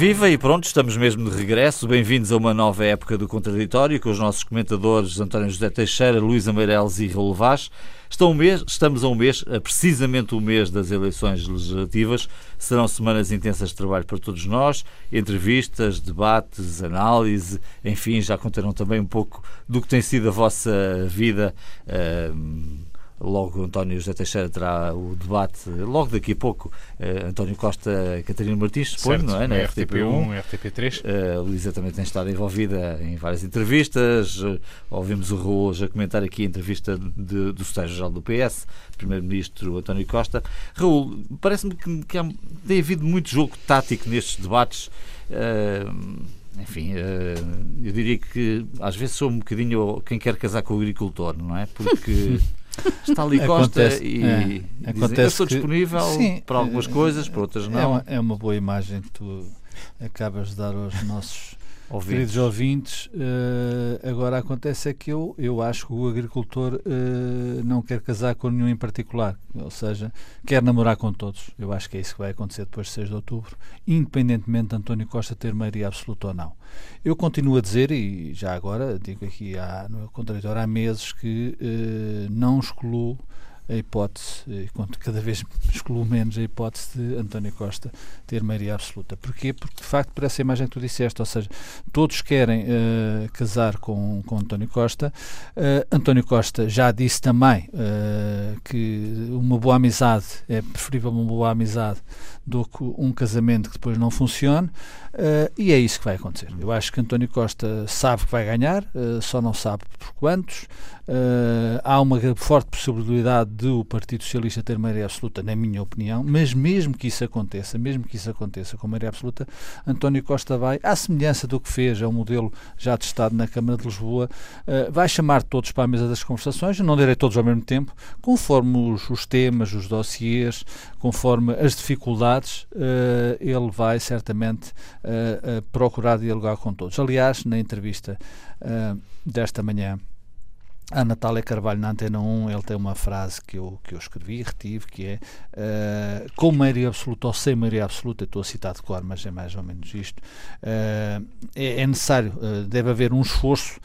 Viva e pronto, estamos mesmo de regresso. Bem-vindos a uma nova época do Contraditório com os nossos comentadores António José Teixeira, Luísa Meireles e Raul Vaz. Um mês, estamos a um mês, a precisamente o mês das eleições legislativas. Serão semanas intensas de trabalho para todos nós, entrevistas, debates, análise, enfim, já contaram também um pouco do que tem sido a vossa vida. Uh, Logo, António José Teixeira terá o debate, logo daqui a pouco, uh, António Costa Catarina Martins, suponho, não é? Na RTP1, RTP3. Uh, Luísa também tem estado envolvida em várias entrevistas. Uh, ouvimos o Raul a comentar aqui a entrevista de, do Secretário-Geral do PS, Primeiro-Ministro António Costa. Raul, parece-me que, que há, tem havido muito jogo tático nestes debates. Uh, enfim, eu diria que às vezes sou um bocadinho quem quer casar com o agricultor, não é? Porque está ali Costa acontece, e é, acontece eu estou disponível sim, para algumas é, coisas, para outras não. É uma, é uma boa imagem que tu acabas de dar aos nossos ouvintes. queridos ouvintes. Uh, agora acontece é que eu, eu acho que o agricultor uh, não quer casar com nenhum em particular, ou seja, quer namorar com todos. Eu acho que é isso que vai acontecer depois de 6 de outubro, independentemente de António Costa ter maioria absoluta ou não. Eu continuo a dizer, e já agora digo aqui há, no contraditório há meses, que uh, não excluo a hipótese, cada vez excluo menos a hipótese de António Costa ter maioria absoluta. Porquê? Porque, de facto, por essa imagem que tu disseste, ou seja, todos querem uh, casar com, com António Costa. Uh, António Costa já disse também uh, que uma boa amizade é preferível uma boa amizade do que um casamento que depois não funcione. Uh, e é isso que vai acontecer. Eu acho que António Costa sabe que vai ganhar, uh, só não sabe por quantos. Uh, há uma forte possibilidade de o Partido Socialista ter maioria absoluta, na minha opinião, mas mesmo que isso aconteça, mesmo que isso aconteça com maioria absoluta, António Costa vai, à semelhança do que fez, é um modelo já testado na Câmara de Lisboa, vai chamar todos para a mesa das conversações, não direi todos ao mesmo tempo, conforme os, os temas, os dossiers, conforme as dificuldades, ele vai certamente uh, procurar dialogar com todos. Aliás, na entrevista desta manhã a Natália Carvalho na Antena 1, ele tem uma frase que eu, que eu escrevi e retive, que é uh, com maioria absoluta ou sem maioria absoluta, estou a citar de cor, mas é mais ou menos isto, uh, é, é, necessário, uh, deve haver um esforço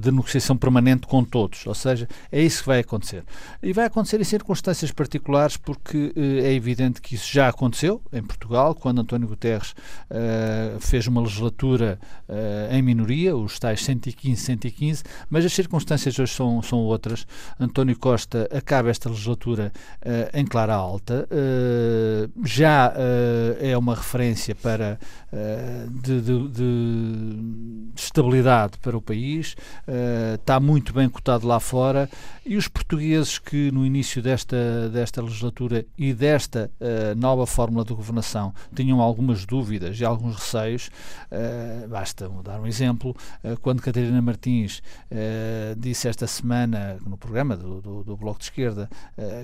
de negociação permanente com todos, ou seja, é isso que vai acontecer. E vai acontecer em circunstâncias particulares, porque é evidente que isso já aconteceu em Portugal, quando António Guterres fez uma legislatura em minoria, os tais 115, 115, mas as circunstâncias hoje são são, são outras. António Costa acaba esta legislatura uh, em clara alta, uh, já uh, é uma referência para de, de, de, estabilidade para o país, está muito bem cotado lá fora. E os portugueses que no início desta, desta legislatura e desta nova fórmula de governação tinham algumas dúvidas e alguns receios, basta dar um exemplo, quando Catarina Martins disse esta semana, no programa do, do, do Bloco de Esquerda,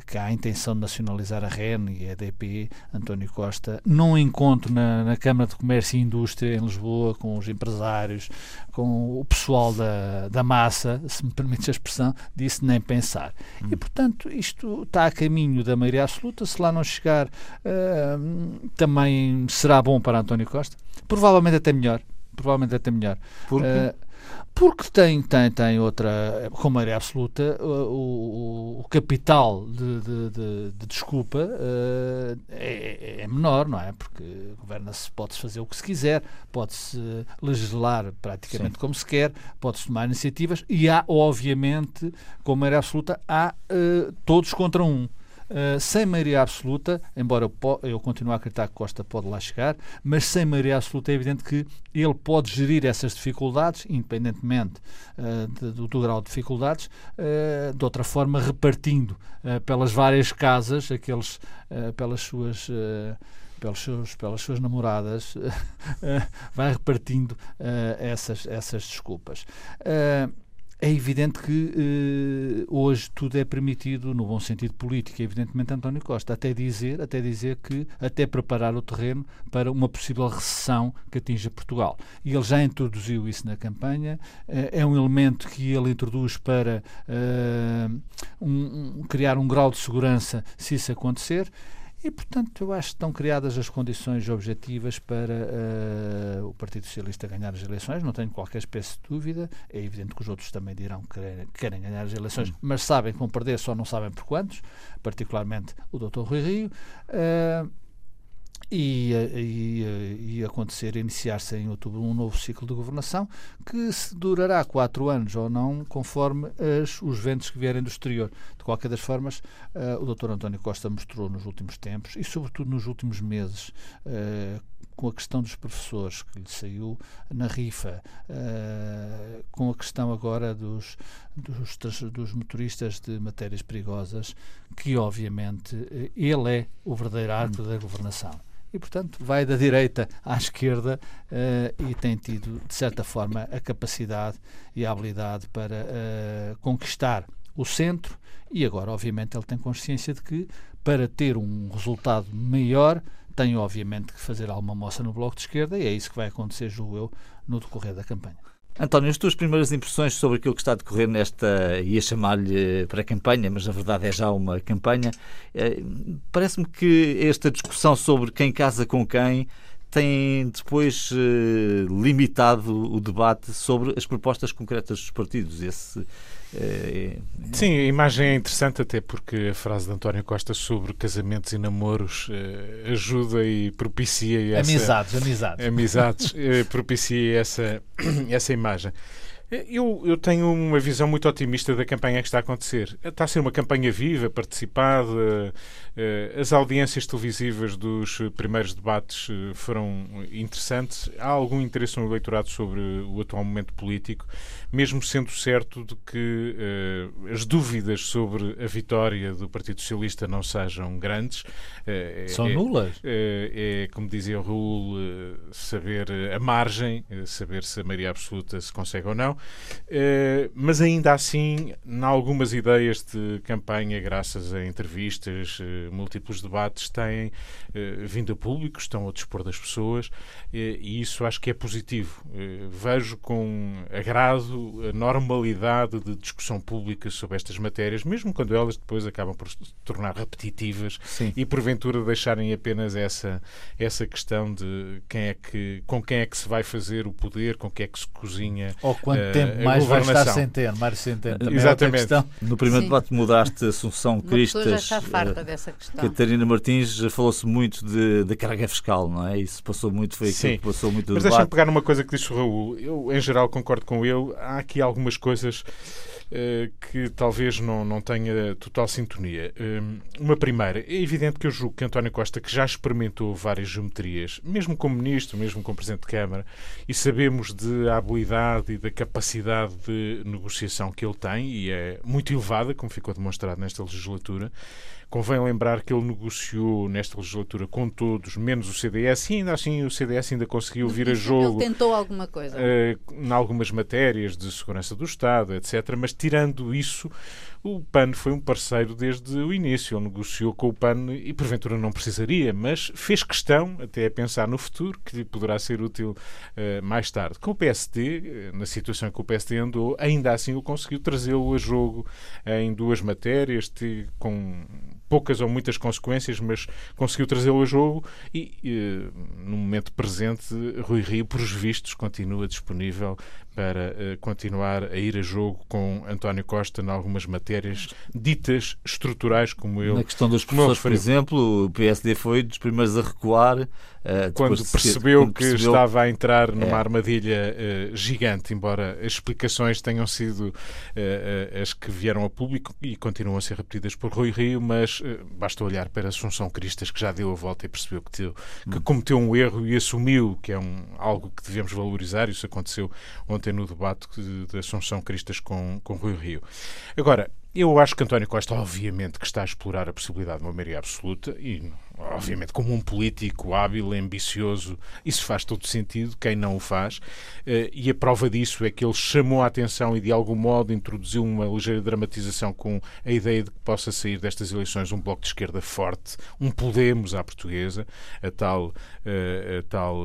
que há a intenção de nacionalizar a REN e a EDP, António Costa, num encontro na, na Câmara de Comércio e Indústria em Lisboa, com os empresários, com o pessoal da, da massa, se me permites a expressão, disse nem pensar. Hum. E, portanto, isto está a caminho da maioria absoluta. Se lá não chegar, uh, também será bom para António Costa. Provavelmente até melhor. Provavelmente até melhor. Porque? Uh, porque tem, tem, tem outra, com maioria absoluta, o, o, capital de, de, de, de desculpa uh, é, é, menor, não é? Porque governa-se, pode-se fazer o que se quiser, pode-se legislar praticamente Sim. como se quer, pode-se tomar iniciativas e há, obviamente, com maioria absoluta, há uh, todos contra um. Uh, sem maioria absoluta, embora eu, continue a acreditar que Costa pode lá chegar, mas sem maioria absoluta é evidente que ele pode gerir essas dificuldades, independentemente uh, do, do, grau de dificuldades, uh, de outra forma repartindo pelas várias casas, aqueles pelas suas pelos seus, pelas suas namoradas, vai repartindo uh, essas, essas desculpas. Uh, é evidente que eh, hoje tudo é permitido no bom sentido político, evidentemente António Costa, até dizer, até dizer que até preparar o terreno para uma possível recessão que atinja Portugal. E ele já introduziu isso na campanha, eh, é um elemento que ele introduz para uh, um, um, criar um grau de segurança se isso acontecer E, portanto, eu acho que estão criadas as condições objetivas para uh, o Partido Socialista ganhar as eleições, não tenho qualquer espécie de dúvida. É evidente que os outros também dirão que querem, querem ganhar as eleições, hum. mas sabem que vão perder, só não sabem por quantos, particularmente o Dr. Rui Rio. Uh, e, e, e acontecer, iniciar-se em outubro um novo ciclo de governação que se durará quatro anos ou não, conforme as, os ventos que vierem do exterior. De qualquer das formas, uh, o Dr. António Costa mostrou nos últimos tempos e, sobretudo, nos últimos meses, uh, com a questão dos professores que lhe saiu na rifa, uh, com a questão agora dos, dos, dos, motoristas de matérias perigosas, que obviamente ele é o verdadeiro arte da governação e, portanto, vai da direita à esquerda uh, e tem tido, de certa forma, a capacidade e a habilidade para uh, conquistar o centro e agora, obviamente, ele tem consciência de que para ter um resultado maior tem, obviamente, que fazer alguma moça no Bloco de Esquerda e é isso que vai acontecer, julgo eu, no decorrer da campanha. António, as tuas primeiras impressões sobre aquilo que está a decorrer nesta, ia chamar-lhe pré-campanha, mas na verdade é já uma campanha, eh, parece-me que esta discussão sobre quem casa com quem tem depois eh, limitado o debate sobre as propostas concretas dos partidos. Esse é, Sim, a imagem é interessante até porque a frase de António Costa sobre casamentos e namoros uh, ajuda e propicia essa... Amizades, amizades. Amizades, propicia essa, essa imagem. Eu, eu, tenho uma visão muito otimista da campanha que está a acontecer. Está a ser uma campanha viva, participada. Eh, as audiências televisivas dos primeiros debates eh, foram interessantes. Há algum interesse no eleitorado sobre o atual momento político, mesmo sendo certo de que uh, as dúvidas sobre a vitória do Partido Socialista não sejam grandes. Uh, São é, nulas. É, é, como dizia o Raul, saber a margem, saber se a maioria absoluta se consegue ou não. Eh, mas ainda assim, em algumas ideias de campanha, graças a entrevistas, uh, múltiplos debates, têm uh, vindo a público, estão a dispor das pessoas e isso acho que é positivo. vejo com agrado a normalidade de discussão pública sobre estas matérias, mesmo quando elas depois acabam por se tornar repetitivas Sim. e porventura deixarem apenas essa, essa questão de quem é que, com quem é que se vai fazer o poder, com quem é que se cozinha. Ou quanto tempo mais vai estar Centeno, Mário Centeno. Também Exatamente. É no primeiro Sim. debate mudaste Assunção Cristas. Já está farta dessa questão. Catarina Martins falou-se muito de, de carga fiscal, não é? Isso passou muito, foi aquilo que passou muito do Mas deixa-me pegar numa coisa que disse o Raul. Eu, em geral, concordo com ele. Há aqui algumas coisas eh, que talvez não, não tenha total sintonia. Eh, uma primeira, é evidente que eu julgo que António Costa, que já experimentou várias geometrias, mesmo como Ministro, mesmo como Presidente de Câmara, e sabemos de habilidade e da capacidade de negociação que ele tem, e é muito elevada, como ficou demonstrado nesta legislatura, Convém lembrar que ele negociou nesta legislatura com todos, menos o CDS, e ainda assim o CDS ainda conseguiu vir a jogo. Ele tentou alguma coisa. Uh, em algumas matérias de segurança do Estado, etc. Mas tirando isso, o PAN foi um parceiro desde o início. Ele negociou com o PAN e porventura não precisaria, mas fez questão, até a pensar no futuro, que lhe poderá ser útil uh, mais tarde. Com o PSD, eh, na situação em que o PSD andou, ainda assim ele conseguiu trazê-lo a jogo em duas matérias, com poucas ou muitas consequências, mas conseguiu trazê-lo a jogo e, e, no momento presente, Rui Rio, por os vistos, continua disponível para uh, continuar a ir a jogo com António Costa em algumas matérias ditas estruturais, como ele. Na questão dos professores, por exemplo, o PSD foi dos primeiros a recuar. Uh, quando percebeu quando que percebeu... estava a entrar numa é. armadilha uh, gigante, embora as explicações tenham sido as que vieram a público e continuam a ser repetidas por Rui Rio, mas basta olhar para Assunção Cristas, que já deu a volta e percebeu que, teu, que hum. cometeu um erro e assumiu que é um, algo que devemos valorizar. Isso aconteceu ontem ontem no debate de Assunção Cristas com, com Rui Rio. Agora, eu acho que António Costa, obviamente, que está a explorar a possibilidade de uma maioria absoluta e, obviamente, como um político hábil, ambicioso, isso faz todo sentido, quem não o faz. Eh, e a prova disso é que ele chamou a atenção e, de algum modo, introduziu uma ligeira dramatização com a ideia de que possa sair destas eleições um bloco de esquerda forte, um Podemos à portuguesa, a tal. A tal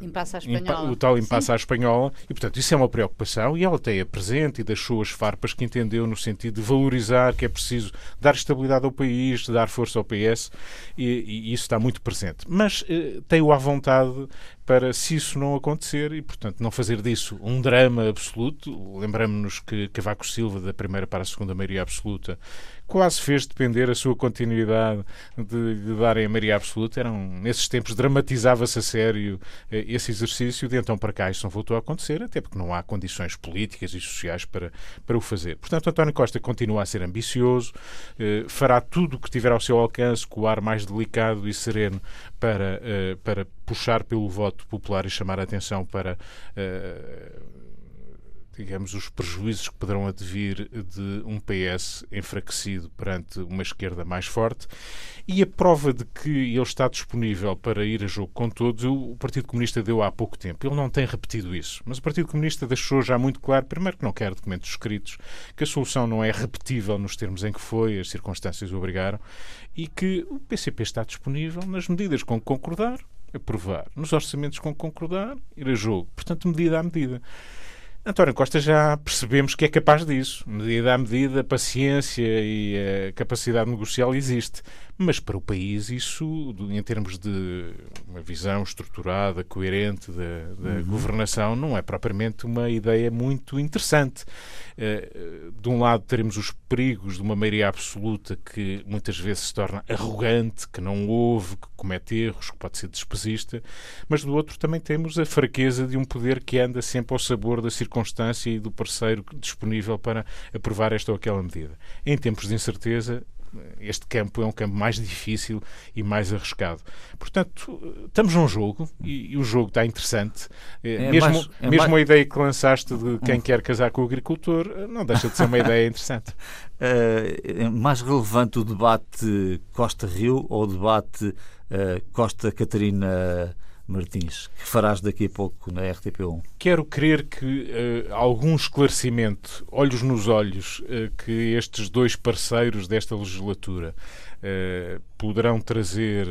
Impasse espanhola. o tal impasse à espanhola. E, portanto, isso é uma preocupação e ela tem a presente e deixou as farpas que entendeu no sentido de valorizar que é preciso dar estabilidade ao país, dar força ao PS e, e isso está muito presente. Mas eh, tem-o à vontade para, se isso não acontecer, e portanto não fazer disso um drama absoluto. Lembramos-nos que Cavaco Silva, da primeira para a segunda maioria absoluta, quase fez depender a sua continuidade de, de darem a maioria absoluta. Eram, nesses tempos dramatizava-se a sério eh, esse exercício, de então para cá isso não voltou a acontecer, até porque não há condições políticas e sociais para, para o fazer. Portanto, António Costa continua a ser ambicioso, eh, fará tudo o que tiver ao seu alcance, com o ar mais delicado e sereno para, eh, para puxar pelo voto popular e chamar a atenção para digamos, os prejuízos que poderão advir de um PS enfraquecido perante uma esquerda mais forte. E a prova de que ele está disponível para ir a jogo com todos, o Partido Comunista deu há pouco tempo. Ele não tem repetido isso, mas o Partido Comunista deixou já muito claro, primeiro, que não quer documentos escritos, que a solução não é repetível nos termos em que foi, as circunstâncias o obrigaram, e que o PCP está disponível nas medidas com que concordar, aprovar, nos orçamentos com que concordar, ir a jogo. Portanto, medida a medida. António Costa já percebemos que é capaz disso. Medida a medida, a paciência e a capacidade negocial existe. Mas para o país, isso, em termos de uma visão estruturada, coerente da, da uhum. governação, não é propriamente uma ideia muito interessante. Eh, de um lado, teremos os perigos de uma maioria absoluta que muitas vezes se torna arrogante, que não ouve, que comete erros, que pode ser despesista, mas do outro também temos a fraqueza de um poder que anda sempre ao sabor da circunstância e do parceiro disponível para aprovar esta ou aquela medida. Em tempos de incerteza, este campo é um campo mais difícil e mais arriscado. Portanto, estamos num jogo e, e o jogo está interessante. É, é mesmo mais, é mesmo mais... a ideia que lançaste de quem hum. quer casar com o agricultor não deixa de ser uma ideia interessante. Uh, é mais relevante o debate Costa-Rio ou o debate Costa-Catarina Martins, que farás daqui a pouco na RTP1? Quero crer que uh, algum esclarecimento, olhos nos olhos, uh, que estes dois parceiros desta legislatura uh, poderão trazer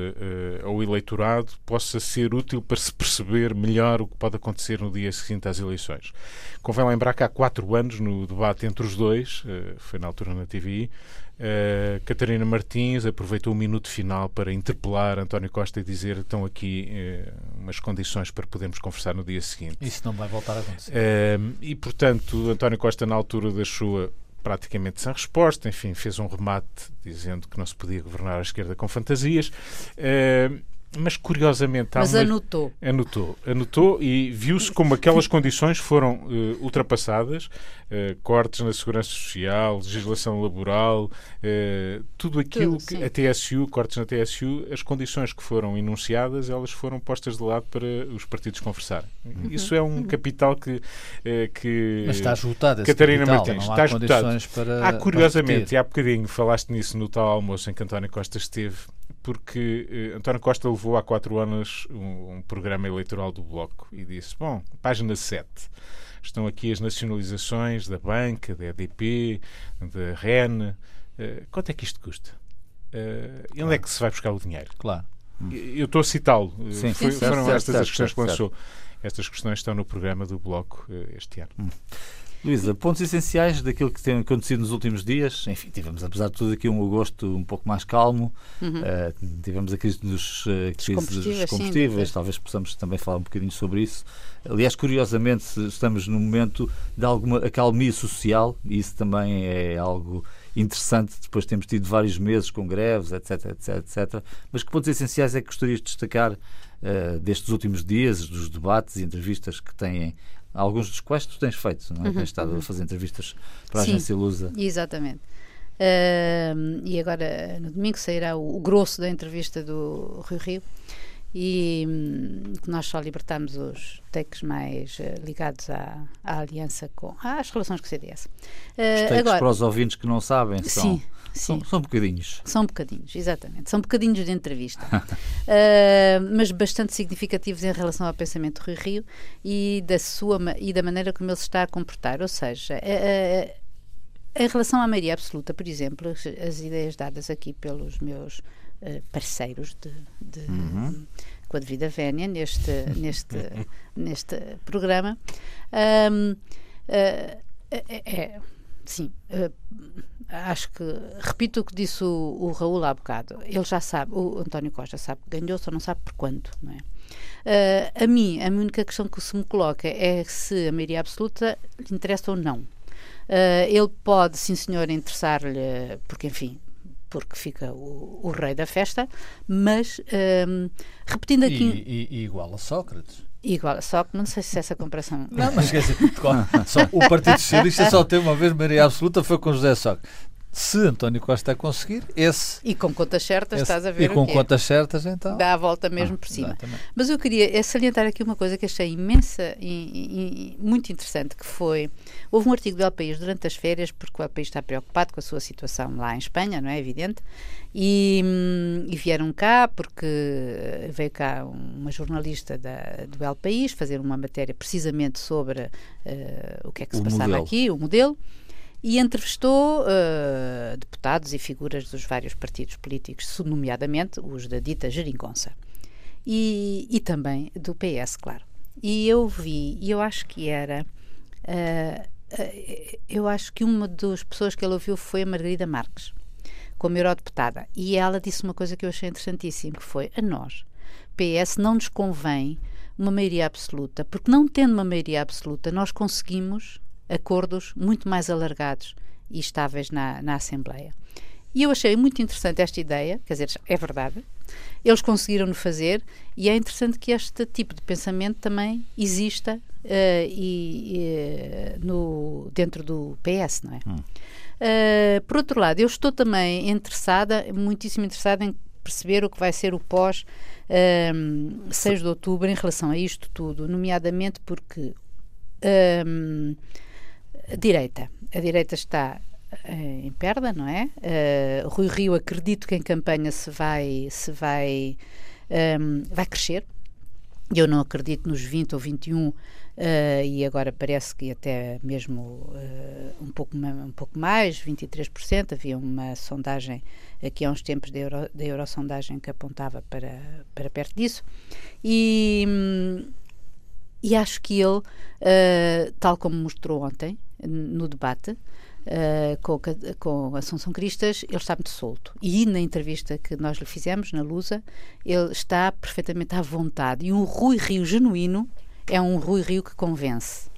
ao eleitorado possa ser útil para se perceber melhor o que pode acontecer no dia seguinte às eleições. Convém lembrar que há quatro anos, no debate entre os dois, foi na altura na TVI, Uh, Catarina Martins aproveitou o minuto final para interpelar António Costa e dizer estão aqui uh, umas condições para podermos conversar no dia seguinte. Isso não vai voltar a acontecer. Uh, e, portanto, António Costa, na altura deixou praticamente sem resposta, enfim, fez um remate dizendo que não se podia governar à esquerda com fantasias. Uh, mas curiosamente mas anotou. Anotou. Anotou e viu-se como aquelas condições foram uh, ultrapassadas uh, cortes na segurança social legislação laboral uh, tudo aquilo tudo, que a TSU cortes na TSU as condições que foram enunciadas elas foram postas de lado para os partidos conversarem. Uhum. isso é um uhum. capital que que mas está esgotado Catarina capital, Martins está esgotado. para, há curiosamente e há bocadinho falaste nisso no tal almoço em que António Costa esteve porque eh, António Costa levou há quatro anos um, um, programa eleitoral do Bloco e disse: Bom, página 7. Estão aqui as nacionalizações da banca, da EDP, da REN. Uh, quanto é que isto custa? Uh, e onde é que se vai buscar o dinheiro? Claro. Eu estou a citá-lo. Sim, Foi, certo, foram certo, estas certo, as questões que lançou. Estas questões estão no programa do Bloco uh, este ano. Hum. Luísa, pontos essenciais daquilo que tem acontecido nos últimos dias. Enfim, tivemos, apesar de tudo, aqui um agosto um pouco mais calmo. Uhum. Uh, tivemos a crise dos, uh, crise combustíveis, dos combustíveis. Sim, talvez possamos também falar um bocadinho sobre isso. Aliás, curiosamente, estamos num momento de alguma acalmia social e isso também é algo interessante. Depois temos tido vários meses com greves, etc, etc, etc. Mas que pontos essenciais é que gostarias de destacar uh, destes últimos dias, dos debates e entrevistas que têm alguns dos quais tu tens feito, não é? Uhum, tens estado uhum. a fazer entrevistas para a Sim, agência Lusa. Exatamente. Uh, e agora, no domingo, sairá o, o, grosso da entrevista do Rio Rio. E um, nós só libertamos os takes mais uh, ligados à, à, aliança com às relações com o CDS. Uh, os takes agora, para os ouvintes que não sabem são. Sim, Sim. São, são bocadinhos. São bocadinhos, exatamente. São bocadinhos de entrevista. uh, mas bastante significativos em relação ao pensamento do Rio Rio e da, sua, e da maneira como ele se está a comportar. Ou seja, uh, em relação à maioria absoluta, por exemplo, as ideias dadas aqui pelos meus uh, parceiros de, de uhum. com a devida vénia neste, neste, neste programa, um, é, é sim. Uh, acho que, repito o que disse o, o Raul há bocado, ele já sabe, o António Costa sabe que ganhou, só não sabe por quanto, não é? Uh, a mim, a única questão que se me coloca é se a maioria absoluta lhe interessa ou não. Uh, ele pode, sim senhor, interessar-lhe, porque enfim, porque fica o, o, rei da festa, mas um, repetindo aqui. E, e, e igual a Sócrates. Igual, só que não sei se essa comparação. Não, mas quer dizer, só, o Partido Socialista só teve uma vez maioria absoluta, foi com José Sócrates se António Costa a conseguir, esse. E com contas certas, esse, estás a ver. E com contas certas, então. Dá a volta mesmo ah, por cima. Exatamente. Mas eu queria é salientar aqui uma coisa que achei imensa e, e, muito interessante: que foi. Houve um artigo do El País durante as férias, porque o El País está preocupado com a sua situação lá em Espanha, não é evidente? E, hum, e vieram cá, porque veio cá uma jornalista da, do El País fazer uma matéria precisamente sobre uh, o que é que se o passava modelo. aqui, o modelo e entrevistou uh, deputados e figuras dos vários partidos políticos, nomeadamente os da dita Geringonça. E, e também do PS, claro. E eu vi, e eu acho que era. Uh, uh, eu acho que uma das pessoas que ele ouviu foi a Margarida Marques, como eurodeputada. E ela disse uma coisa que eu achei interessantíssima, que foi: a nós, PS, não nos convém uma maioria absoluta, porque não tendo uma maioria absoluta, nós conseguimos acordos muito mais alargados e estáveis na, na Assembleia. E eu achei muito interessante esta ideia, quer dizer, é verdade, eles conseguiram-no fazer e é interessante que este tipo de pensamento também exista uh, e, uh, no, dentro do PS, não é? Hum. Uh, por outro lado, eu estou também interessada, muitíssimo interessada em perceber o que vai ser o pós 6 de outubro em relação a isto tudo, nomeadamente porque a direita. A direita está uh, em perda, não é? Uh, Rui Rio, acredito que em campanha se vai, se vai, um, ehm, vai crescer. Eu não acredito nos 20 ou 21 uh, eh, e agora parece que até mesmo uh, um, pouco, um pouco mais, 23%. Havia uma sondagem aqui há uns tempos da Euro, da Eurosondagem que apontava para, para perto disso. E, e acho que ele, uh, tal como mostrou ontem, no debate uh, com, com Assunção Cristas, ele está muito solto. E na entrevista que nós lhe fizemos, na Lusa, ele está perfeitamente à vontade. E um Rui Rio genuíno é um Rui Rio que convence.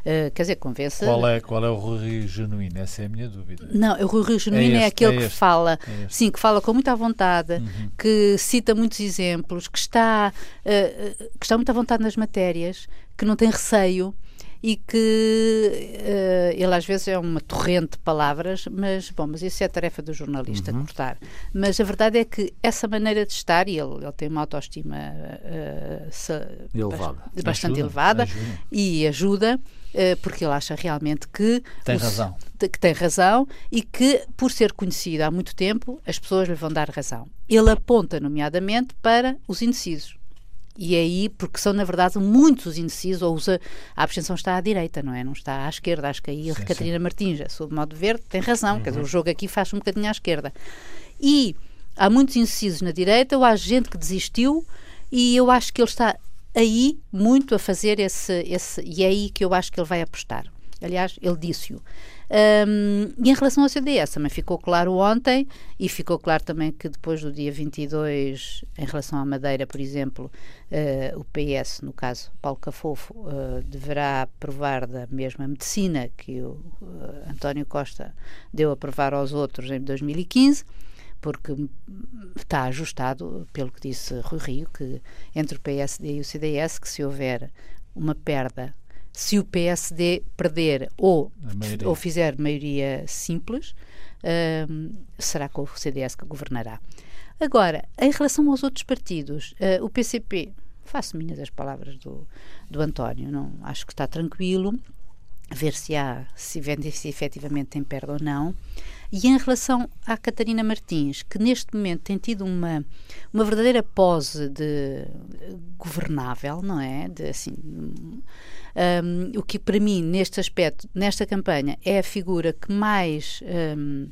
Uh, quer dizer, convence. Qual é, qual é o Rui Rio genuíno? Essa é a minha dúvida. Não, o Rui Rio genuíno é, é aquele é que fala, é sim, que fala com muita vontade, uhum. que cita muitos exemplos, que está, uh, que está muito à vontade nas matérias, que não tem receio e que uh, ele às vezes é uma torrente de palavras, mas bom, mas isso é a tarefa do jornalista, uhum. cortar. Mas a verdade é que essa maneira de estar, e ele, ele tem uma autoestima uh, se, elevada. bastante, bastante ajuda, elevada ajuda. e ajuda, uh, porque ele acha realmente que tem o, razão. que tem razão e que, por ser conhecido há muito tempo, as pessoas lhe vão dar razão. Ele aponta, nomeadamente, para os indecisos. E aí, porque são, na verdade, muitos os indecisos, ou usa, a abstenção está à direita, não é? Não está à esquerda. Acho que aí a Catarina Martins, sob modo verde, tem razão. Uhum. Quer dizer, o uhum. jogo aqui faz um bocadinho à esquerda. E há muitos indecisos na direita, ou há gente que desistiu, e eu acho que ele está aí muito a fazer esse, esse. E é aí que eu acho que ele vai apostar. Aliás, ele disse-o. Um, e em relação ao CDS, também ficou claro ontem, e ficou claro também que depois do dia 22, em relação à Madeira, por exemplo, uh, o PS, no caso Paulo Cafofo, uh, deverá aprovar da mesma medicina que o uh, António Costa deu a aprovar aos outros em 2015 porque está ajustado, pelo que disse Rui Rio, que entre o PSD e o CDS, que se houver uma perda se o PSD perder ou, ou fizer maioria simples, uh, será com o CDS que governará. Agora, em relação aos outros partidos, uh, o PCP, faço minhas as palavras do, do António, não, acho que está tranquilo, ver se há, se, se efetivamente tem perda ou não. E em relação à Catarina Martins, que neste momento tem tido uma, uma verdadeira pose de governável, não é? De, assim, um, o que para mim, neste aspecto, nesta campanha, é a figura que mais um,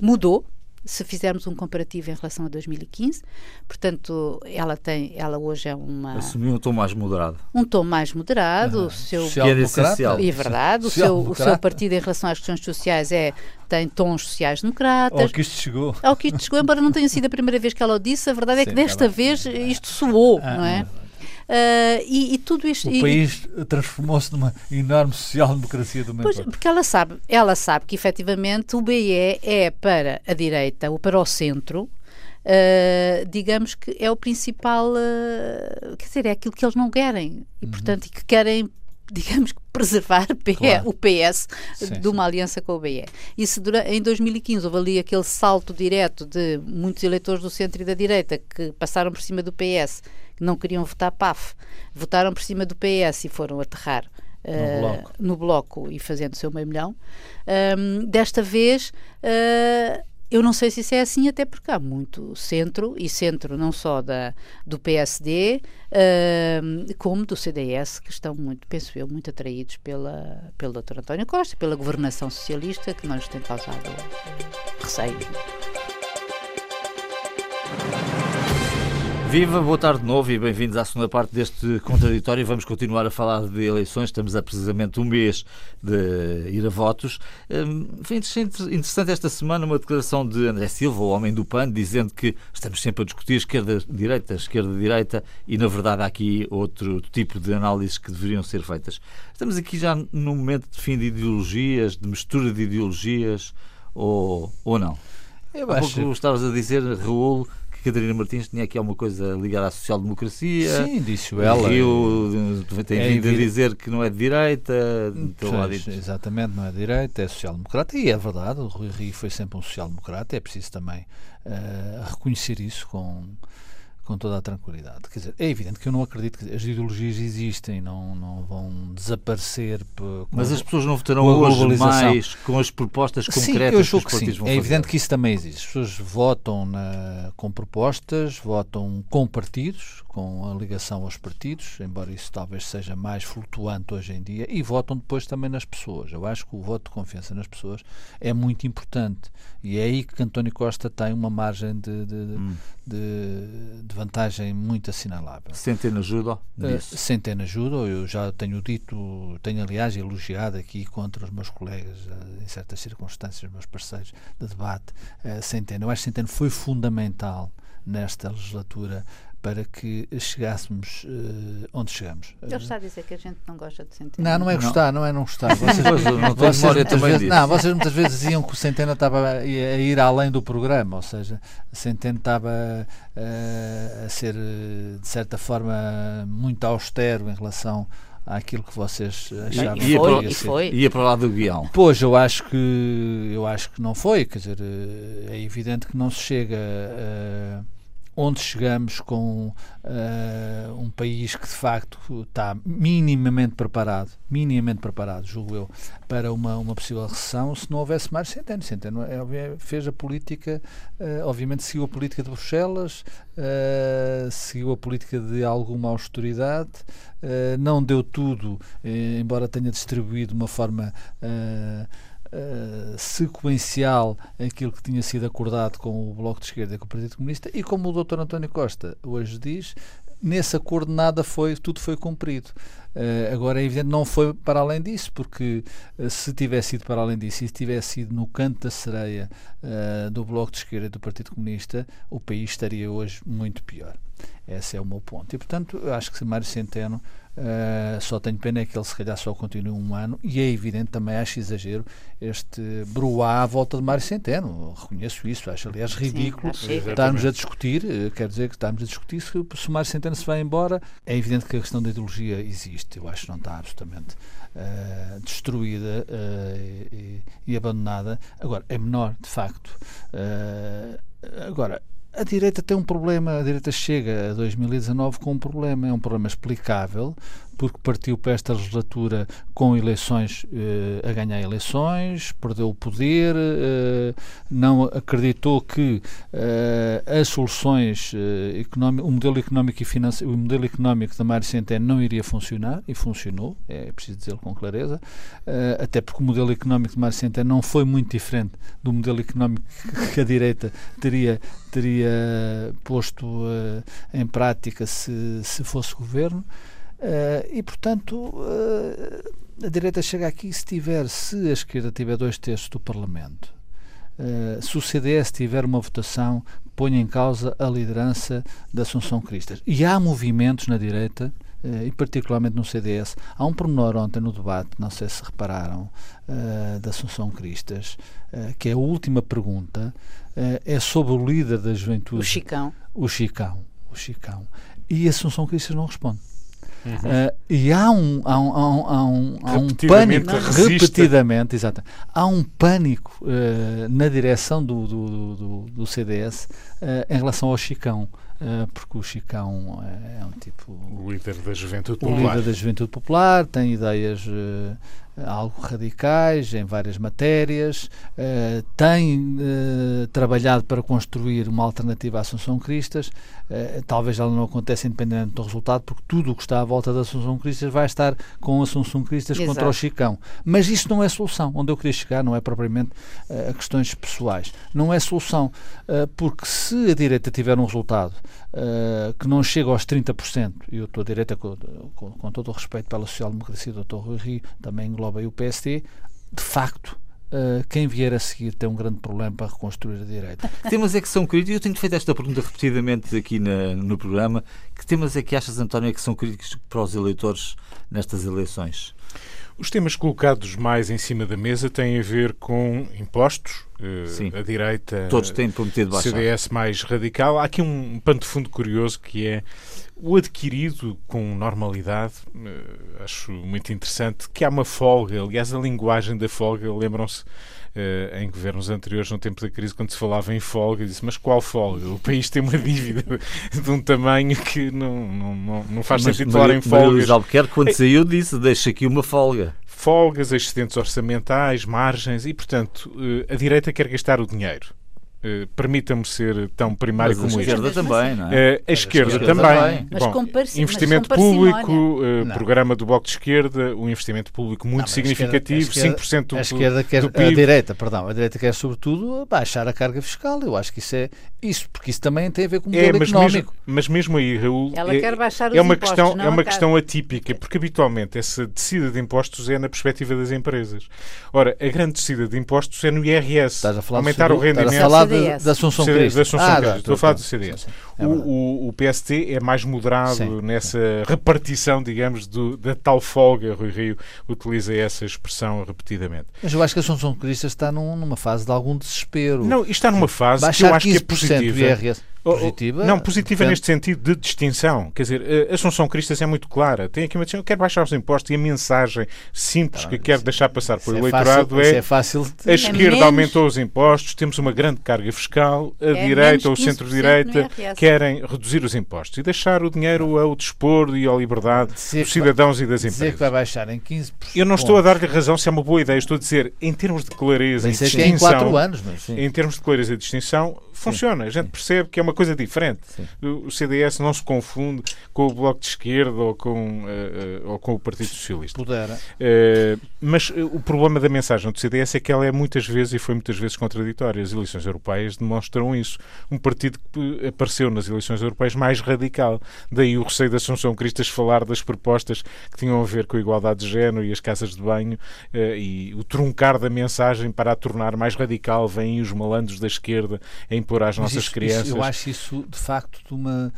mudou se fizermos um comparativo em relação a 2015. Portanto, ela tem, ela hoje é uma assumiu um tom mais moderado. Um tom mais moderado, uhum. o seu que era essencial. É verdade, o seu, o seu partido em relação às questões sociais é tem tons sociais-democratas. Ao que isto chegou. Ao que isto chegou, embora não tenha sido a primeira vez que ela o disse, a verdade é que Sim, desta vez isto soou, ah, não é? Uh, e, e, tudo isto. O e, país transformou-se numa enorme social-democracia do pois, Porque ela sabe, ela sabe que efetivamente o BE é para a direita ou para o centro. Uh, digamos que é o principal, uh, quer dizer, é aquilo que eles não querem e, uhum. portanto, que querem digamos que preservar claro. o PS sim, de uma sim. aliança com o BE. E se em 2015 houve ali aquele salto direto de muitos eleitores do centro e da direita que passaram por cima do PS não queriam votar PAF, votaram por cima do PS e foram aterrar no, uh, bloco. no bloco e fazendo seu meio milhão. Um, desta vez. Uh, eu não sei se isso é assim, até porque há muito centro, e centro não só da, do PSD, uh, como do CDS, que estão muito, penso eu, muito atraídos pela, pelo Dr. António Costa, pela governação socialista, que não lhes tem causado receio. Viva, boa tarde de novo e bem-vindos à segunda parte deste contraditório. Vamos continuar a falar de eleições. Estamos a precisamente um mês de ir a votos. Hum, foi interessante esta semana uma declaração de André Silva, o homem do PAN, dizendo que estamos sempre a discutir esquerda-direita, esquerda-direita e, na verdade, há aqui outro tipo de análises que deveriam ser feitas. Estamos aqui já num momento de fim de ideologias, de mistura de ideologias ou, ou não? Eu Há pouco estavas a dizer, Raul, Catarina Martins tinha aqui alguma coisa ligada à social-democracia. Sim, disse ela. Rio tem é vindo a dizer que não é de direita. Pois, exatamente, não é de direita, é social-democrata. E é verdade, o Rui Rio foi sempre um social-democrata. É preciso também uh, reconhecer isso com com toda a tranquilidade. Quer dizer, é evidente que eu não acredito que as ideologias existem, não, não vão desaparecer. Mas as pessoas não votarão hoje mais com as propostas concretas sim, que os partidos sim. É evidente que isso também existe. As pessoas votam na, com propostas, votam com partidos, com a ligação aos partidos, embora isso talvez seja mais flutuante hoje em dia, e votam depois também nas pessoas. Eu acho que o voto de confiança nas pessoas é muito importante. E é aí que António Costa tem uma margem de, de, hum. de, de vantagem muito assinalável. Centeno ajuda uh, Centeno ajuda, eu já tenho dito, tenho aliás elogiado aqui contra os meus colegas, uh, em certas circunstâncias, meus parceiros de debate, uh, Centeno. Eu acho que Centeno foi fundamental nesta legislatura para que chegássemos uh, onde chegamos. Ele está a dizer que a gente não gosta de Centeno. Não, não é gostar, não, não é não gostar. Vocês, não vocês, muitas vezes, não, vocês muitas vezes diziam que o Centeno estava a, ir além do programa, ou seja, o Centeno estava uh, a ser, de certa forma, muito austero em relação àquilo que vocês achavam ia, foi, ia, foi. ia para lá do guião. Pois, eu acho que eu acho que não foi, quer dizer, eh, é evidente que não se chega a onde chegamos com uh, um país que de facto está minimamente preparado, minimamente preparado, julgo eu, para uma, uma possível recessão, se não houvesse mais Centeno. Centeno é, fez a política, uh, obviamente seguiu a política de Bruxelas, uh, seguiu a política de alguma austeridade, não deu tudo, embora tenha distribuído de uma forma uh, sequencial aquilo que tinha sido acordado com o Bloco de Esquerda e com o Partido Comunista e como o Dr. António Costa hoje diz, nesse acordo nada foi, tudo foi cumprido. Uh, agora é evidente não foi para além disso, porque uh, se tivesse ido para além disso e se tivesse ido no canto da sereia uh, do Bloco de Esquerda e do Partido Comunista, o país estaria hoje muito pior. Esse é o meu ponto. E portanto, eu acho que Mário Centeno Uh, só tenho pena é que ele se calhar só continue um ano e é evidente também acho exagero este bruá à volta de Mário Centeno. Reconheço isso, acho aliás ridículo. Sim, estarmos a discutir uh, quer dizer que estamos a discutir se, se Mário Centeno se vai embora. É evidente que a questão da ideologia existe eu acho que não está absolutamente uh, destruída e, e, abandonada. Agora é menor de facto. Agora a direita tem um problema, a direita chega a 2019 com um problema, é um problema explicável, porque partiu para esta legislatura com eleições uh, a ganhar eleições, perdeu o poder, uh, não acreditou que uh, as soluções o modelo económico e financeiro, o modelo económico da Mário Centeno não iria funcionar e funcionou, é preciso dizê-lo com clareza, até porque o modelo económico de Mário Centeno não foi muito diferente do modelo económico que a direita teria teria posto em prática se, se fosse governo. Uh, e, portanto, uh, a direita chega aqui se tiver, se a esquerda tiver dois terços do Parlamento, se o CDS tiver uma votação que ponha em causa a liderança da Assunção Cristas. E há movimentos na direita e particularmente no CDS. Há um pormenor ontem no debate, não sei se repararam, uh, da Assunção Cristas, uh, que é a última pergunta, uh, é sobre o líder da juventude. O Chicão. O Chicão. O Chicão. E a Assunção Cristas não responde. Uhum. e há um, há um, há um, há um pânico repetidamente, exato, há um pânico na direção do, do, do, do CDS em relação ao Chicão. porque o Chicão é, é um tipo. O líder da juventude popular. O líder da juventude popular, tem ideias algo radicais em várias matérias, uh, tem uh, trabalhado para construir uma alternativa à Assunção Cristas. Uh, talvez ela não aconteça independente do resultado, porque tudo o que está à volta da Assunção Cristas vai estar com a Assunção Cristas Exato. contra o Chicão. Mas isso não é solução. Onde eu queria chegar não é propriamente a questões pessoais. Não é solução, porque se a direita tiver um resultado que não chega aos 30%, e eu estou direita com, com, com todo o respeito pela social-democracia do Dr. Rui Rio, também engloba aí o PSD, de facto, Uh, quem vier a seguir tem um grande problema para reconstruir a direita. Temas é que são críticos? Eu tenho feito esta pergunta repetidamente aqui na, no programa. Que temas é que achas, António, é que são críticos para os eleitores nestas eleições? Os temas colocados mais em cima da mesa têm a ver com impostos, Sim. a direita, todos têm prometido baixar. CDS mais radical. Há aqui um pano de fundo curioso que é o adquirido com normalidade, uh, acho muito interessante, que há uma folga, aliás, a linguagem da folga, lembram-se uh, em governos anteriores, no tempo da crise, quando se falava em folga, disse, mas qual folga? O país tem uma dívida de um tamanho que não, não, não, não faz mas, sentido falar em folgas. Luís Albuquerque, quando saiu, disse, deixa aqui uma folga. Folgas, excedentes orçamentais, margens, e, portanto, uh, a direita quer gastar o dinheiro. Uh, Permita-me ser tão primário mas como isto. A esquerda também, não é? A, esquerda, a esquerda também. Bom, investimento público, uh, programa do Bloco de Esquerda, um investimento público muito não, significativo, a esquerda, 5% do, a esquerda quer, do PIB. A direita, perdão, a direita quer sobretudo baixar a carga fiscal. Eu acho que isso é isso, porque isso também tem a ver com o é, modelo é, mas económico. Mesmo, mas mesmo aí, Raul, Ela é, quer baixar os é uma impostos, questão é uma questão atípica, porque habitualmente essa descida de impostos é na perspectiva das empresas. Ora, a grande descida de impostos é no IRS. Estás a falar aumentar o rendimento. Estás a falar da Assunção da Assunção ah, Cristas. Estou a falar do CDS. É o, o, o, PST é mais moderado sim. nessa repartição, digamos, do, da tal folga. Rui Rio utiliza essa expressão repetidamente. Mas eu acho que a Assunção Cristas está num, numa fase de algum desespero. Não, está numa fase que eu acho que é positiva. IRS. Positiva? Não, positiva portanto... neste sentido de distinção. Quer dizer, a Assunção Cristas é muito clara. Tem aqui uma distinção. Quer baixar os impostos e a mensagem simples tá, que quer deixar passar para o é eleitorado é, é, fácil de... a esquerda é menos... aumentou os impostos, temos uma grande carga fiscal, a é direita ou o centro-direita querem reduzir os impostos e deixar o dinheiro ao dispor e à liberdade dizer dos cidadãos e das empresas. Dizer que vai baixar em 15%. Eu não estou a dar-lhe razão se é uma boa ideia. Estou a dizer, em termos de clareza e distinção... em 4 anos, mas Em termos de clareza e distinção, funciona. A gente percebe que é uma coisa diferente. O CDS não se confunde com o Bloco de Esquerda ou com, uh, ou com o Partido Socialista. Pudera. Uh, mas o problema da mensagem do CDS é que ela é muitas vezes e foi muitas vezes contraditória. As eleições europeias demonstram isso. Um partido que apareceu nas eleições europeias mais radical. Daí o receio da Assunção Cristas falar das propostas que tinham a ver com a igualdade de género e as casas de banho uh, e o truncar da mensagem para a tornar mais radical. Vêm os malandros da esquerda em impor às nossas isso, crianças. Isso, eu acho isso, de facto, de uma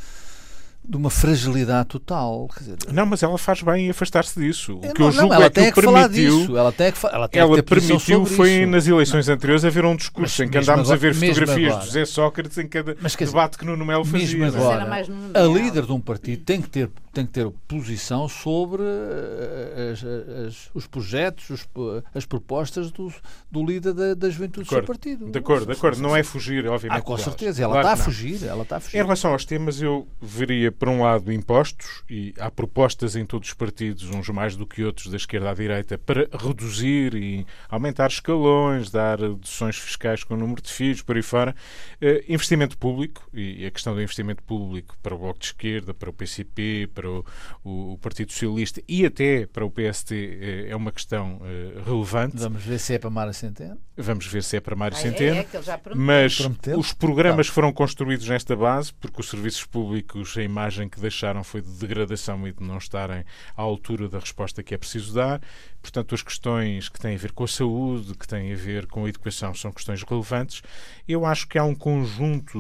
de uma fragilidade total. Dizer, não, mas ela faz bem em afastar-se disso. O que não, eu julgo não, ela é tem que, que falar disso. Ela tem que, ela tem ela que permitiu foi isso. nas eleições não. anteriores haver um discurso mas, em que andámos agora, a ver fotografias agora, de José Sócrates em cada mas, debate que Nuno Melo fazia. Mesmo agora, a líder de um partido tem que ter tem que ter posição sobre eh, as, as, os projetos, os, as propostas do, do líder da, da juventude do seu partido. De acordo, de acordo. Não é fugir, obviamente. Ah, com certeza. Ela claro está a fugir. Ela está a fugir. Em relação aos temas, eu veria, por um lado, impostos, e há propostas em todos os partidos, uns mais do que outros, da esquerda à direita, para reduzir e aumentar escalões, dar deduções fiscais com o número de filhos, por aí fora. Uh, investimento público, e a questão do investimento público para o Bloco de Esquerda, para o PCP, para o, o, o Partido Socialista e até para o PST uh, é uma questão uh, relevante. Vamos ver se é para Mário Centeno. Vamos ver se é para Mário ah, Centeno. É, é mas Prometeu? os programas foram construídos nesta base, porque os serviços públicos, a imagem que deixaram foi de degradação e de não estarem à altura da resposta que é preciso dar. Portanto, as questões que têm a ver com a saúde, que têm a ver com a educação, são questões relevantes. Eu acho que há um conjunto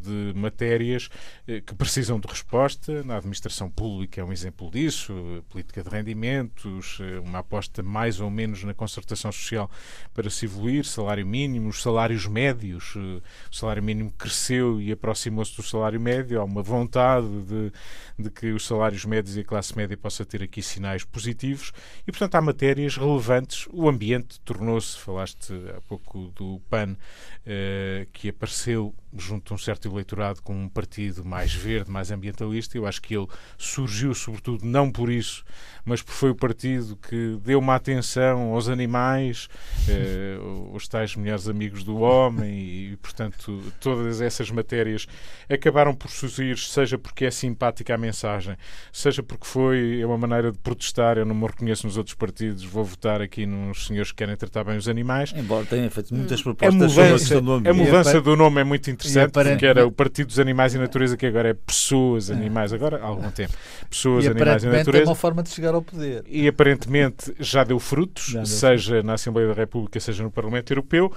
de matérias eh, que precisam de resposta. Na administração pública é um exemplo disso, política de rendimentos, eh, uma aposta mais ou menos na concertação social para se evoluir, salário mínimo, os salários médios. Eh, o salário mínimo cresceu e aproximou-se do salário médio. Há uma vontade de, de que os salários médios e a classe média possa ter aqui sinais positivos e, portanto, há matérias relevantes. O ambiente tornou-se, falaste há pouco do PAN, eh, que apareceu junto a um certo eleitorado com um partido mais verde, mais ambientalista. Eu acho que ele surgiu, sobretudo, não por isso, mas porque foi o partido que deu uma atenção aos animais, eh, os tais melhores amigos do homem, e, portanto, todas essas matérias acabaram por surgir, seja porque é simpática a mensagem, seja porque foi uma maneira de protestar. Eu não me reconheço nos outros partidos, vou votar aqui nos senhores que querem tratar bem os animais. Embora tenha feito muitas propostas a mudança, a mudança do nome é muito interessante interessante, porque era o Partido dos Animais e Natureza, que agora é Pessoas, Animais, agora há algum tempo. Pessoas, e Animais e Natureza. é uma forma de chegar ao poder. E aparentemente já deu frutos, já deu seja frutos. na Assembleia da República, seja no Parlamento Europeu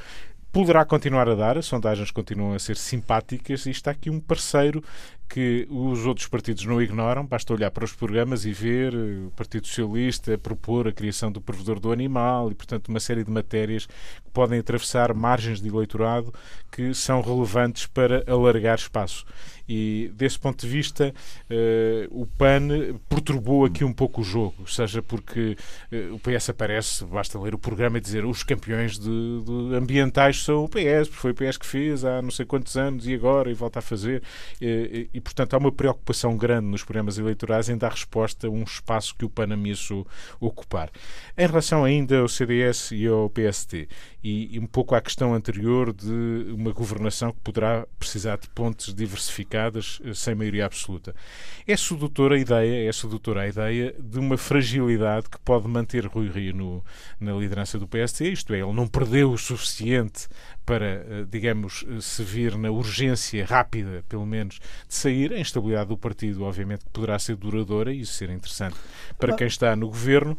poderá continuar a dar, as sondagens continuam a ser simpáticas e está aqui um parceiro que os outros partidos não ignoram, basta olhar para os programas e ver eh, o Partido Socialista propor a criação do provedor do animal e, portanto, uma série de matérias que podem atravessar margens de eleitorado que são relevantes para alargar espaço. E, desse ponto de vista, uh, o PAN perturbou aqui um pouco o jogo, seja porque uh, o PS aparece, basta ler o programa e dizer os campeões de, de ambientais são o PS, porque foi o PS que fez há não sei quantos anos e agora e volta a fazer. Uh, e, portanto, há uma preocupação grande nos programas eleitorais em dar resposta a um espaço que o PAN ameaçou ocupar. Em relação ainda ao CDS e ao PST, e, e um pouco à questão anterior de uma governação que poderá precisar de pontes diversificadas eh, sem maioria absoluta. É sedutora a ideia, é sedutora a ideia de uma fragilidade que pode manter Rui Rio no, na liderança do PST, isto é, ele não perdeu o suficiente para, eh, digamos, eh, se vir na urgência rápida, pelo menos, de sair. A instabilidade do partido, obviamente, poderá ser duradoura e isso ser interessante para quem está no governo.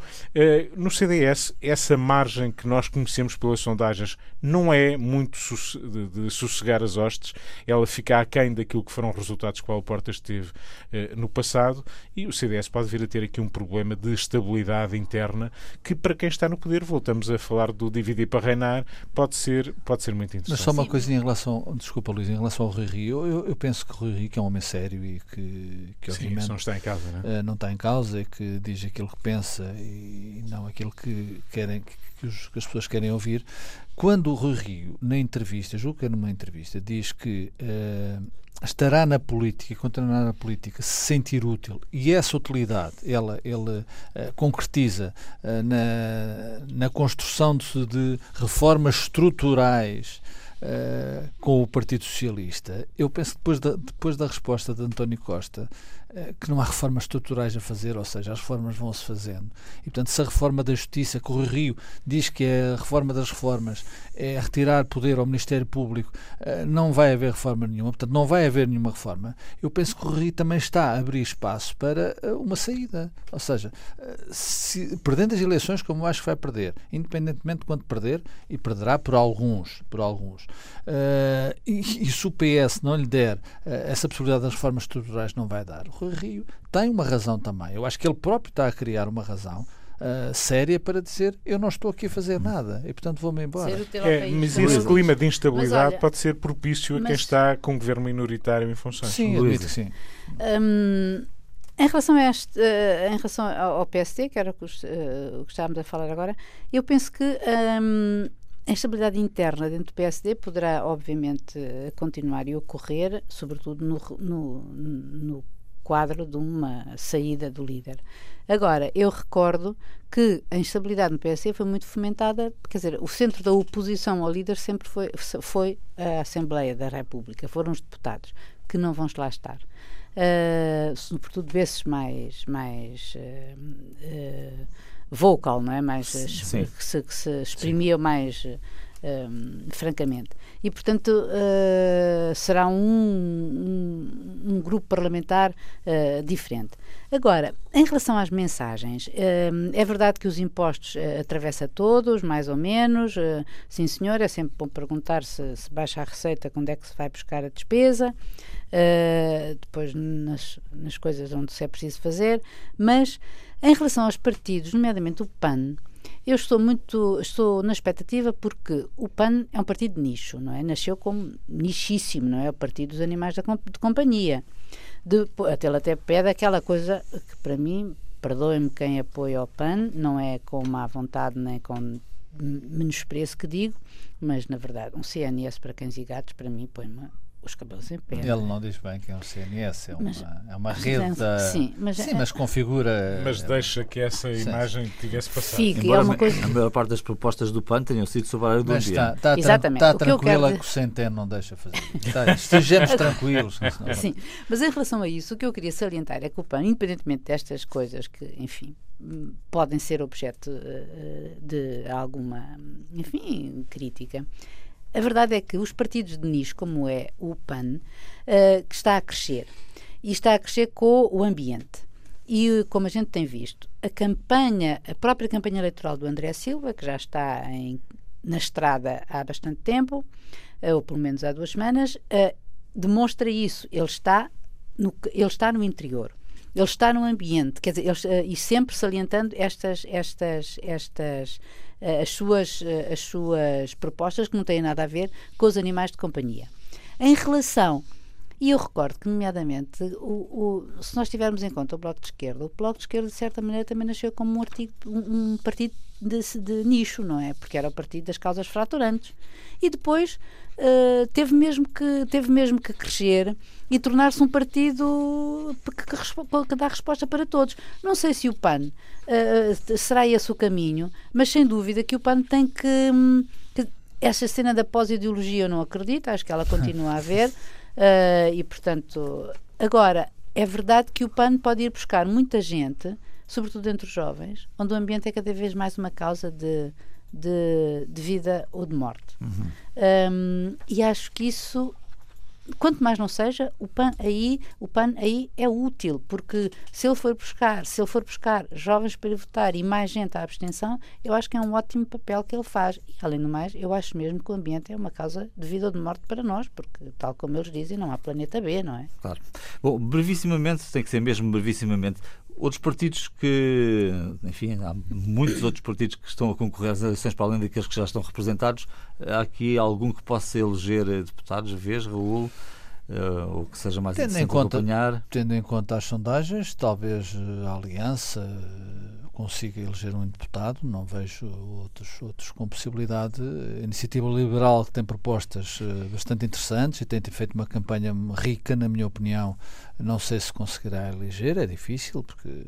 No CDS, essa margem que nós conhecemos pelas sondagens não é muito de, de sossegar as hostes, ela fica aquém daquilo que foram os resultados que o Portas teve eh, no passado e o CDS pode vir a ter aqui um problema de estabilidade interna que, para quem está no poder, voltamos a falar do dividir para reinar, pode ser, pode ser muito interessante. Mas só uma coisinha em relação, desculpa Luís, em relação ao Rui Rio, eu, eu penso que o Rui Rio que é um homem sério e que, que Sim, não está em causa, não, é? não está em causa e que diz aquilo que pensa e não aquilo que querem que, que, os, que as pessoas querem ouvir. Quando o Rui Rio, na entrevista, julgo que é numa entrevista, diz que uh, estará na política, continuará na política, se sentir útil, e essa utilidade ela, ele uh, concretiza uh, na, na construção de, de reformas estruturais Uh, com o Partido Socialista, eu penso que depois da, depois da resposta de António Costa, uh, que não há reformas estruturais a fazer, ou seja, as reformas vão-se fazendo. E, portanto, se a reforma da Justiça, que o Rio diz que é a reforma das reformas, é retirar poder ao Ministério Público, uh, não vai haver reforma nenhuma, portanto, não vai haver nenhuma reforma. Eu penso que o Rio também está a abrir espaço para uma saída. Ou seja, se, perdendo as eleições, como eu acho que vai perder, independentemente de quanto perder, e perderá por alguns, por alguns. Uh, e, e, se o PS não lhe der uh, essa possibilidade das reformas estruturais, não vai dar. O Rui Rio tem uma razão também. Eu acho que ele próprio está a criar uma razão. Uh, séria para dizer eu não estou aqui a fazer nada e portanto vou-me embora. É, mas esse clima de instabilidade olha, pode ser propício a quem está com um governo minoritário em funções. Sim, admito que sim. Hum, Em relação, a este, uh, em relação ao PSD, que era o que, uh, o que estávamos a falar agora, eu penso que um, a instabilidade interna dentro do PSD poderá, obviamente, continuar e ocorrer, sobretudo no, no, no quadro de uma saída do líder. Agora, eu recordo que a instabilidade no PSD foi muito fomentada, quer dizer, o centro da oposição ao líder sempre foi, foi a Assembleia da República, foram os deputados, que não vão lá estar. Uh, sobretudo desses mais, mais uh, uh, vocal, não é? Mais, que se, que, se, exprimia Sim. mais um, francamente. E, portanto, uh, será um, um, um, grupo parlamentar uh, diferente. Agora, em relação às mensagens, uh, é verdade que os impostos uh, atravessa todos, mais ou menos. sim, senhor, é sempre bom perguntar se, se baixa a receita, quando é que se vai buscar a despesa. depois, nas, nas coisas onde se é preciso fazer. Mas, em relação aos partidos, nomeadamente o PAN, eu estou muito, estou na expectativa porque o PAN é um partido de nicho, não é? Nasceu como nichíssimo, não é? O partido dos animais de, de companhia. De, até ele até pede aquela coisa que para mim, perdoem-me quem apoia o PAN, não é com má vontade nem com menospreço que digo, mas na verdade um CNS para cães e gatos para mim põe-me os cabelos em pé. Ele não diz bem que é um CNS, é uma, mas, é uma rede. Da... Sim, mas, sim, mas configura. Mas deixa que essa imagem tivesse passado. Fique, Embora é uma coisa... a maior parte das propostas do PAN tenham sido sobre a área do mas ambiente. Está, está, Exatamente. está tranquila que, que, o Centeno não deixa fazer. Está, estejamos tranquilos. Sim, mas em relação a isso, o que eu queria salientar é que o PAN, independentemente destas coisas que, enfim, podem ser objeto uh, de alguma, enfim, crítica a verdade é que os partidos de nicho, como é o PAN, uh, que está a crescer, e está a crescer com o ambiente. E como a gente tem visto, a campanha, a própria campanha eleitoral do André Silva, que já está em, na estrada há bastante tempo, uh, ou pelo menos há duas semanas, uh, demonstra isso. Ele está no, ele está no interior. Ele está no ambiente, quer dizer, ele, e sempre salientando estas, estas, estas eh, as suas, eh, as suas propostas que não têm nada a ver com os animais de companhia. Em relação e eu recordo que, nomeadamente, o, o, se nós tivermos em conta o Bloco de Esquerda, o Bloco de Esquerda, de certa maneira, também nasceu como um, artigo, um, um partido de, de, nicho, não é? Porque era o partido das causas fraturantes. E depois uh, teve, mesmo que, teve mesmo que crescer e tornar-se um partido que, que, dá resposta para todos. Não sei se o PAN uh, será esse o caminho, mas sem dúvida que o PAN tem que. que essa cena da pós-ideologia eu não acredito, acho que ela continua a haver. Uh, e, portanto, agora, é verdade que o PAN pode ir buscar muita gente, sobretudo entre os jovens, onde o ambiente é cada vez mais uma causa de, de, de vida ou de morte. Uhum. Um, e acho que isso quanto mais não seja, o PAN aí, o PAN aí é útil, porque se ele for buscar, se ele for buscar jovens para votar e mais gente à abstenção, eu acho que é um ótimo papel que ele faz. E além do mais, eu acho mesmo que o ambiente é uma causa de vida ou de morte para nós, porque tal como eles dizem, não há planeta B, não é? Claro. Bom, brevissimamente, tem que ser mesmo brevissimamente, Outros partidos que, enfim, há muitos outros partidos que estão a concorrer às eleições para além daqueles que já estão representados. Há aqui algum que possa eleger deputados, vês, Raul? Uh, ou que seja mais tendo em conta, acompanhar? Tendo em conta as sondagens, talvez a Aliança consiga eleger um deputado, não vejo outros, outros com possibilidade. A Iniciativa Liberal que tem propostas eh, bastante interessantes e tem feito uma campanha rica, na minha opinião, não sei se conseguirá eleger, é difícil, porque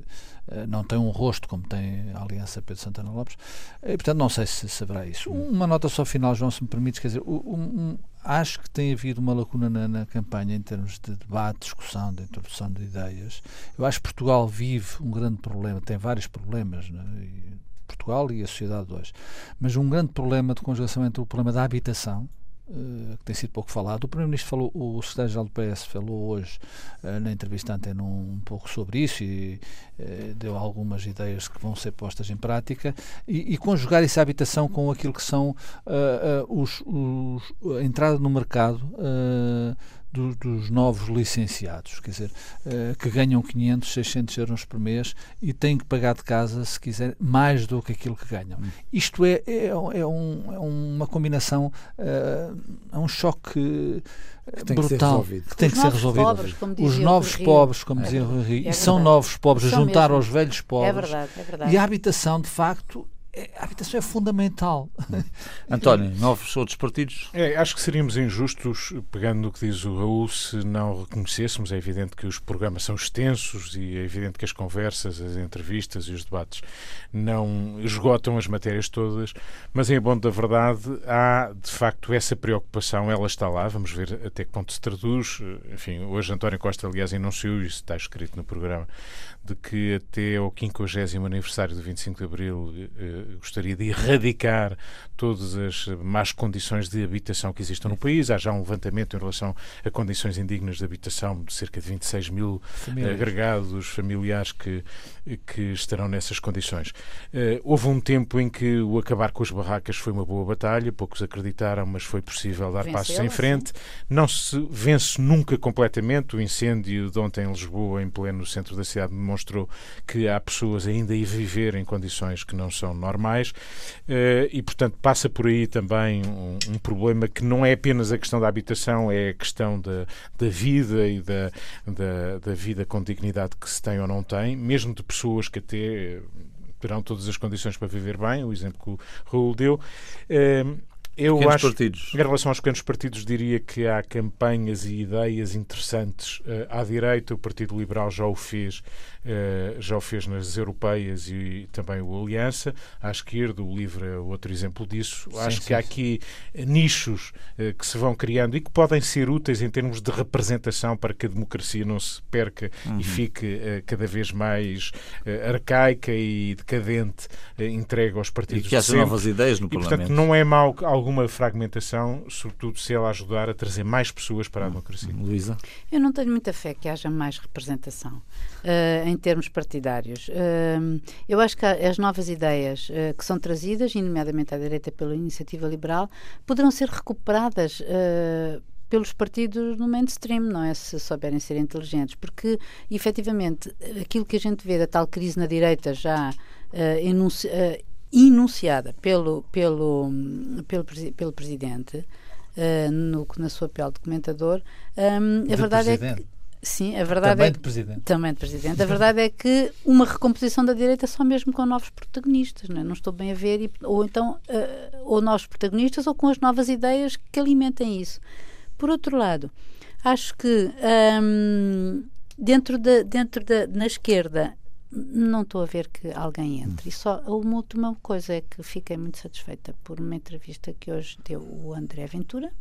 eh, não tem um rosto como tem a Aliança Pedro Santana Lopes, e, portanto não sei se saberá isso. Uma nota só final, João, se me permites, quer dizer, um, acho que tem havido uma lacuna na, na, campanha em termos de debate, discussão, de introdução de ideias. Eu acho que Portugal vive um grande problema, tem vários problemas, né? Portugal e a sociedade hoje, mas um grande problema de conjugação entre o problema da habitação, Uh, que tem sido pouco falado. O Primeiro-Ministro falou, o Secretário-Geral do PS falou hoje uh, na entrevista antena um, um, pouco sobre isso e uh, deu algumas ideias que vão ser postas em prática e, e conjugar essa habitação com aquilo que são os, os, a entrada no mercado do, dos novos licenciados, quer dizer, uh, que ganham 500, 600 euros por mês e têm que pagar de casa, se quiser, mais do que aquilo que ganham. Hum. Isto é, é, é, um, é uma combinação, uh, é um choque que tem brutal que, que tem que ser resolvido. Pobres, Os novos pobres, como é dizia o Rui, é e são novos pobres, a juntar mesmo. aos velhos pobres. É verdade, é verdade. E a habitação, de facto, é, a habitação é fundamental. António, novos outros partidos? É, acho que seríamos injustos, pegando no que diz o Raul, se não reconhecêssemos. É evidente que os programas são extensos e é evidente que as conversas, as entrevistas e os debates não esgotam as matérias todas, mas em bom da verdade há de facto essa preocupação, ela está lá, vamos ver até que ponto se traduz. Enfim, hoje António Costa, aliás, anunciou, isso está escrito no programa, de que até ao 50 aniversário do 25 de Abril eh, gostaria de erradicar todas as más condições de habitação que existam no país. Há já um levantamento em relação a condições indignas de habitação de cerca de 26 mil Famílias. agregados familiares que, que estarão nessas condições. Eh, houve um tempo em que o acabar com as barracas foi uma boa batalha, poucos acreditaram, mas foi possível dar passos em frente. Não se vence nunca completamente. O incêndio de ontem em Lisboa, em pleno centro da cidade, demonstrou que há pessoas ainda a viver em condições que não são normais eh, e, portanto, passa por aí também um, um, problema que não é apenas a questão da habitação, é a questão da, da vida e da, da, da vida com dignidade que se tem ou não tem, mesmo de pessoas que até terão todas as condições para viver bem, o exemplo que o Raul deu. Eu pequenos acho, partidos. Em relação aos pequenos partidos, diria que há campanhas e ideias interessantes uh, à direita. O Partido Liberal já o fez, uh, já o fez nas europeias e também o Aliança. À esquerda, o LIVRE é outro exemplo disso. Sim, acho sim, que há aqui nichos uh, que se vão criando e que podem ser úteis em termos de representação para que a democracia não se perca uhum. e fique cada vez mais arcaica e decadente, entregue aos partidos. E que haja novas ideias no e, Parlamento. Portanto, não é mau alguma fragmentação, sobretudo se ela ajudar a trazer mais pessoas para a democracia. Luísa? Eu não tenho muita fé que haja mais representação uh, em termos partidários. Uh, eu acho que as novas ideias uh, que são trazidas, nomeadamente à direita pela iniciativa liberal, poderão ser recuperadas pelos partidos no mainstream, não é? Se souberem ser inteligentes, porque efetivamente aquilo que a gente vê da tal crise na direita já uh, enunci, uh, enunciada pelo, pelo, pelo, pelo Presidente uh, no, na sua pele de comentador, um, a verdade presidente. é que. Sim, a verdade também é de presidente. também de presidente. A verdade é que uma recomposição da direita só mesmo com novos protagonistas, não, é? não estou bem a ver, e, ou então uh, ou novos protagonistas ou com as novas ideias que alimentem isso. Por outro lado, acho que um, dentro da dentro da na esquerda não estou a ver que alguém entre. E só uma última coisa é que fiquei muito satisfeita por uma entrevista que hoje deu o André Ventura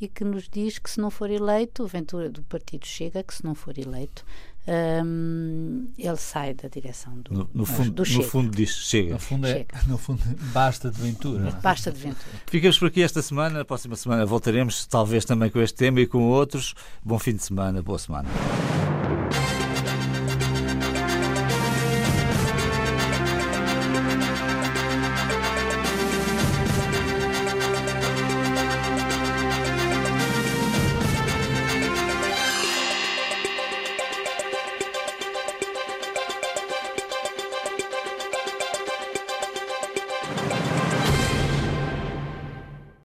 e que nos diz que se não for eleito, o Ventura do partido chega, que se não for eleito, um, ele sai da direção do, no, no fundo, do Chega. No fundo diz chega. No fundo, é, no fundo basta de Ventura. Basta de Ventura. Ficamos por aqui esta semana. A próxima semana voltaremos, talvez também com este tema e com outros. Bom fim de semana, boa semana.